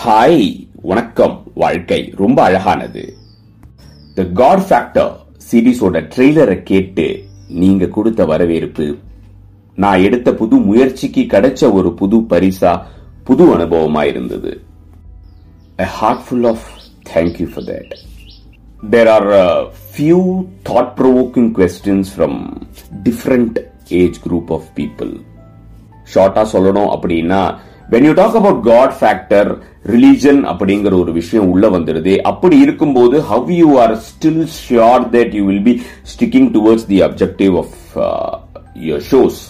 Hi வணக்கம் வாழ்க்கை ரொம்ப அழகானது த காட் ஃபேக்டர் சீரிஸோட ட்ரெய்லரை கேட்டு நீங்க கொடுத்த வரவேற்பு நான் எடுத்த புது முயற்சிக்கு கிடைச்ச ஒரு புது பரிசா புது அனுபவமா இருந்தது a heart full of thank you for that. There are a few thought provoking questions from different age group of people. ஷார்ட்டா சொல்லணும் அப்படின்னா when you talk about God factor religion அப்படிங்கிற ஒரு விஷயம் உள்ள வந்துடுது அப்படி இருக்கும்போது how you are still sure that you will be sticking towards the objective of uh, shows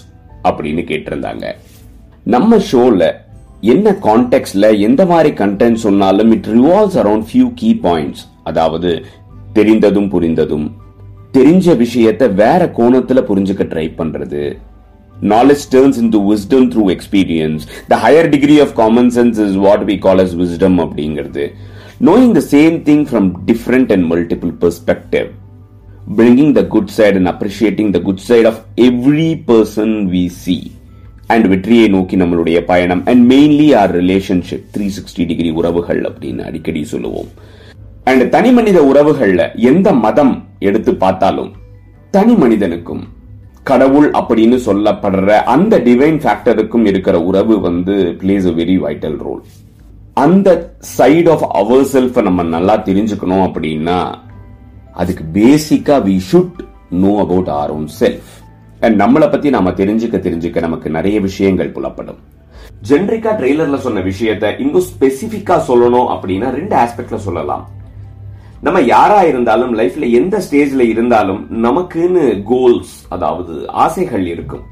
அப்படின்னு கேட்டிருந்தாங்க. நம்ம ஷோல என்ன கான்டெக்ட்ல எந்த மாதிரி கண்டென்ட் சொன்னாலும் it revolves around few key points அதாவது தெரிந்ததும் புரிந்ததும். தெரிஞ்ச விஷயத்தை வேற கோணத்துல புரிஞ்சுக்க ட்ரை பண்றது. Knowledge turns into wisdom through experience the higher degree of common sense is what we call as wisdom அப்படிங்கிறது knowing the same thing from different and multiple perspective bringing the good side and appreciating the good side of every person we see and வெற்றியை நோக்கி நம்மளுடைய பயணம் and mainly our relationship three sixty degree உறவுகள் அப்படின்னு அடிக்கடி சொல்லுவோம் and தனி மனித உறவுகள்ல எந்த மதம் எடுத்து பார்த்தாலும் தனி மனிதனுக்கும் கடவுள் அப்படின்னு சொல்லப்படுற அந்த டிவைன் ஃபேக்டருக்கும் இருக்கிற உறவு வந்து plays a very vital role அந்த சைட் ஆஃப் அவர் செல்ஃப் நம்ம நல்லா தெரிஞ்சுக்கணும் அப்படின்னா அதுக்கு basically we should know about our own self and நம்மளை பத்தி நாம தெரிஞ்சுக்க தெரிஞ்சுக்க நமக்கு நிறைய விஷயங்கள் புலப்படும். ஜென்ரிக்கா ட்ரெய்லர்ல சொன்ன விஷயத்த இன்னும் ஸ்பெசிபிக்கா சொல்லணும் அப்படின்னா ரெண்டு ஆஸ்பெக்ட்ல சொல்லலாம். நம்ம யாரா இருந்தாலும் லைஃப்ல எந்த ஸ்டேஜ்ல இருந்தாலும் நமக்குன்னு கோல்ஸ் அதாவது ஆசைகள் இருக்கும்.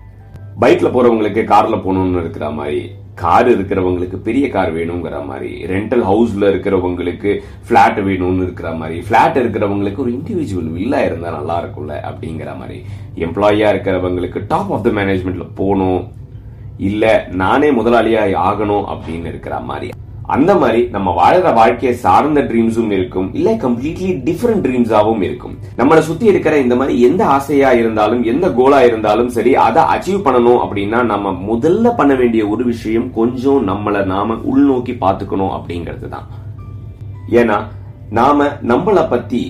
பைக்ல போறவங்களுக்கு கார்ல போகணும்னு இருக்கிற மாதிரி கார் இருக்கிறவங்களுக்கு பெரிய கார் வேணுங்கிற மாதிரி ரெண்டல் ஹவுஸ்ல இருக்கிறவங்களுக்கு பிளாட் வேணும்னு இருக்கிற மாதிரி பிளாட் இருக்கிறவங்களுக்கு ஒரு இண்டிவிஜுவல் வில்லா இருந்தா நல்லா இருக்கும்ல அப்படிங்கிற மாதிரி. எம்ப்ளாயியா இருக்கிறவங்களுக்கு டாப் ஆஃப் த மேனேஜ்மெண்ட்ல போகணும். இல்ல நானே முதலாளியா ஆகணும் அப்படின்னு இருக்கிற மாதிரி. அந்த மாதிரி நம்ம வாழ்கிற வாழ்க்கையை சார்ந்த ட்ரீம்ஸும் இருக்கும். இல்ல கம்ப்ளீட்லி டிஃபரெண்ட் ட்ரீம்ஸாவும் இருக்கும். நம்மளை சுத்தி இருக்கிற இந்த மாதிரி எந்த ஆசையா இருந்தாலும் எந்த கோலா இருந்தாலும் சரி அதை அச்சீவ் பண்ணணும் அப்படின்னா நம்ம முதல்ல பண்ண வேண்டிய ஒரு விஷயம் கொஞ்சம் நம்மளை நாம உள்நோக்கி பார்த்துக்கணும் அப்படிங்கிறது தான். ஏன்னா நாம நம்மளை பத்தி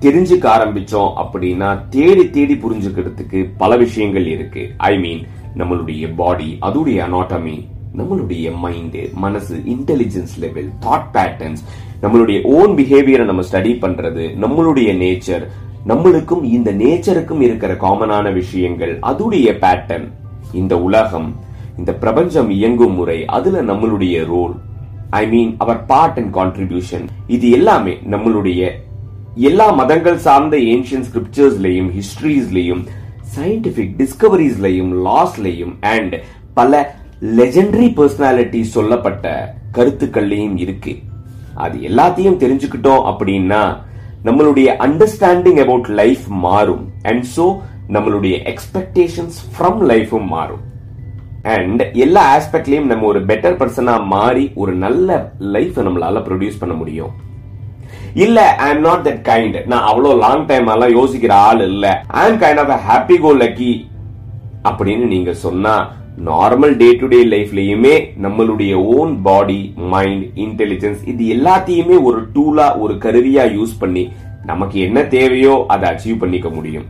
தெரிஞ்சுக்க ஆரம்பிச்சோம் அப்படின்னா தேடி தேடி புரிஞ்சுக்கிறதுக்கு பல விஷயங்கள் இருக்கு. ஐ மீன் நம்மளுடைய பாடி அதோடைய அனாட்டமி நம்மளுடைய மைண்டு மனசு இன்டெலிஜென்ஸ் லெவல் தாட் பேட்டர்ன்ஸ் நம்மளுடைய ஓன் பிஹேவியரை நம்ம ஸ்டடி பண்றது நம்மளுடைய நேச்சர் நம்மளுக்கும் இந்த நேச்சருக்கும் இருக்கிற காமனான விஷயங்கள் அதுடைய பேட்டர்ன் இந்த உலகம் இந்த பிரபஞ்சம் இயங்கும் முறை அதுல நம்மளுடைய role I mean our part and contribution இது எல்லாமே நம்மளுடைய எல்லா மதங்கள் சார்ந்த ஏன்ஷியன் ஸ்கிரிப்சர்ஸ்லயும் ஹிஸ்டரிஸ்லயும் சயின்டிபிக் டிஸ்கவரிஸ்லயும் லாஸ்லயும் அண்ட் பல லெஜெண்டரி பர்சனாலிட்டி சொல்லப்பட்ட கருத்துக்கள்லையும் இருக்கு. அது எல்லாத்தையும் தெரிஞ்சுக்கிட்டோம் அப்படின்னா நம்மளுடைய அண்டர்ஸ்டாண்டிங் அபவுட் லைஃப் மாறும். அண்ட் சோ நம்மளுடைய எக்ஸ்பெக்டேஷன்ஸ் ஃப்ரம் லைஃபும் மாறும். அண்ட் எல்லா ஆஸ்பெக்ட்லயும் நம்ம ஒரு பெட்டர் பர்சனா மாறி ஒரு நல்ல லைஃப் நம்மளால ப்ரொடியூஸ் பண்ண முடியும். இல்ல I am not that kind நான் அவ்வளவு லாங் டைம் எல்லாம் யோசிக்கிற ஆள் இல்ல. I am kind of happy go lucky அப்படின்னு நீங்க சொன்னா நார்மல் டே டு டே லைஃப்லயுமே நம்மளுடைய ஓன் பாடி மைண்ட் இன்டெலிஜென்ஸ் இது எல்லாத்தையுமே ஒரு டூலா ஒரு கருவியா யூஸ் பண்ணி நமக்கு என்ன தேவையோ அதை அச்சீவ் பண்ணிக்க முடியும்.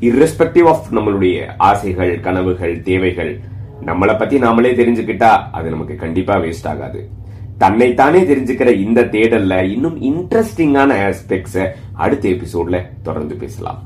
இர்ரெஸ்பெக்டிவ் ஆஃப் நம்மளுடைய ஆசைகள் கனவுகள் தேவைகள் நம்மளை பத்தி நாமளே தெரிஞ்சுக்கிட்டா அது நமக்கு கண்டிப்பா வேஸ்ட் ஆகாது. தன்னைத்தானே தெரிஞ்சுக்கிற இந்த தேடல்ல இன்னும் இன்ட்ரெஸ்டிங்கான ஆஸ்பெக்ட்ஸ அடுத்த எபிசோட்ல தொடர்ந்து பேசலாம்.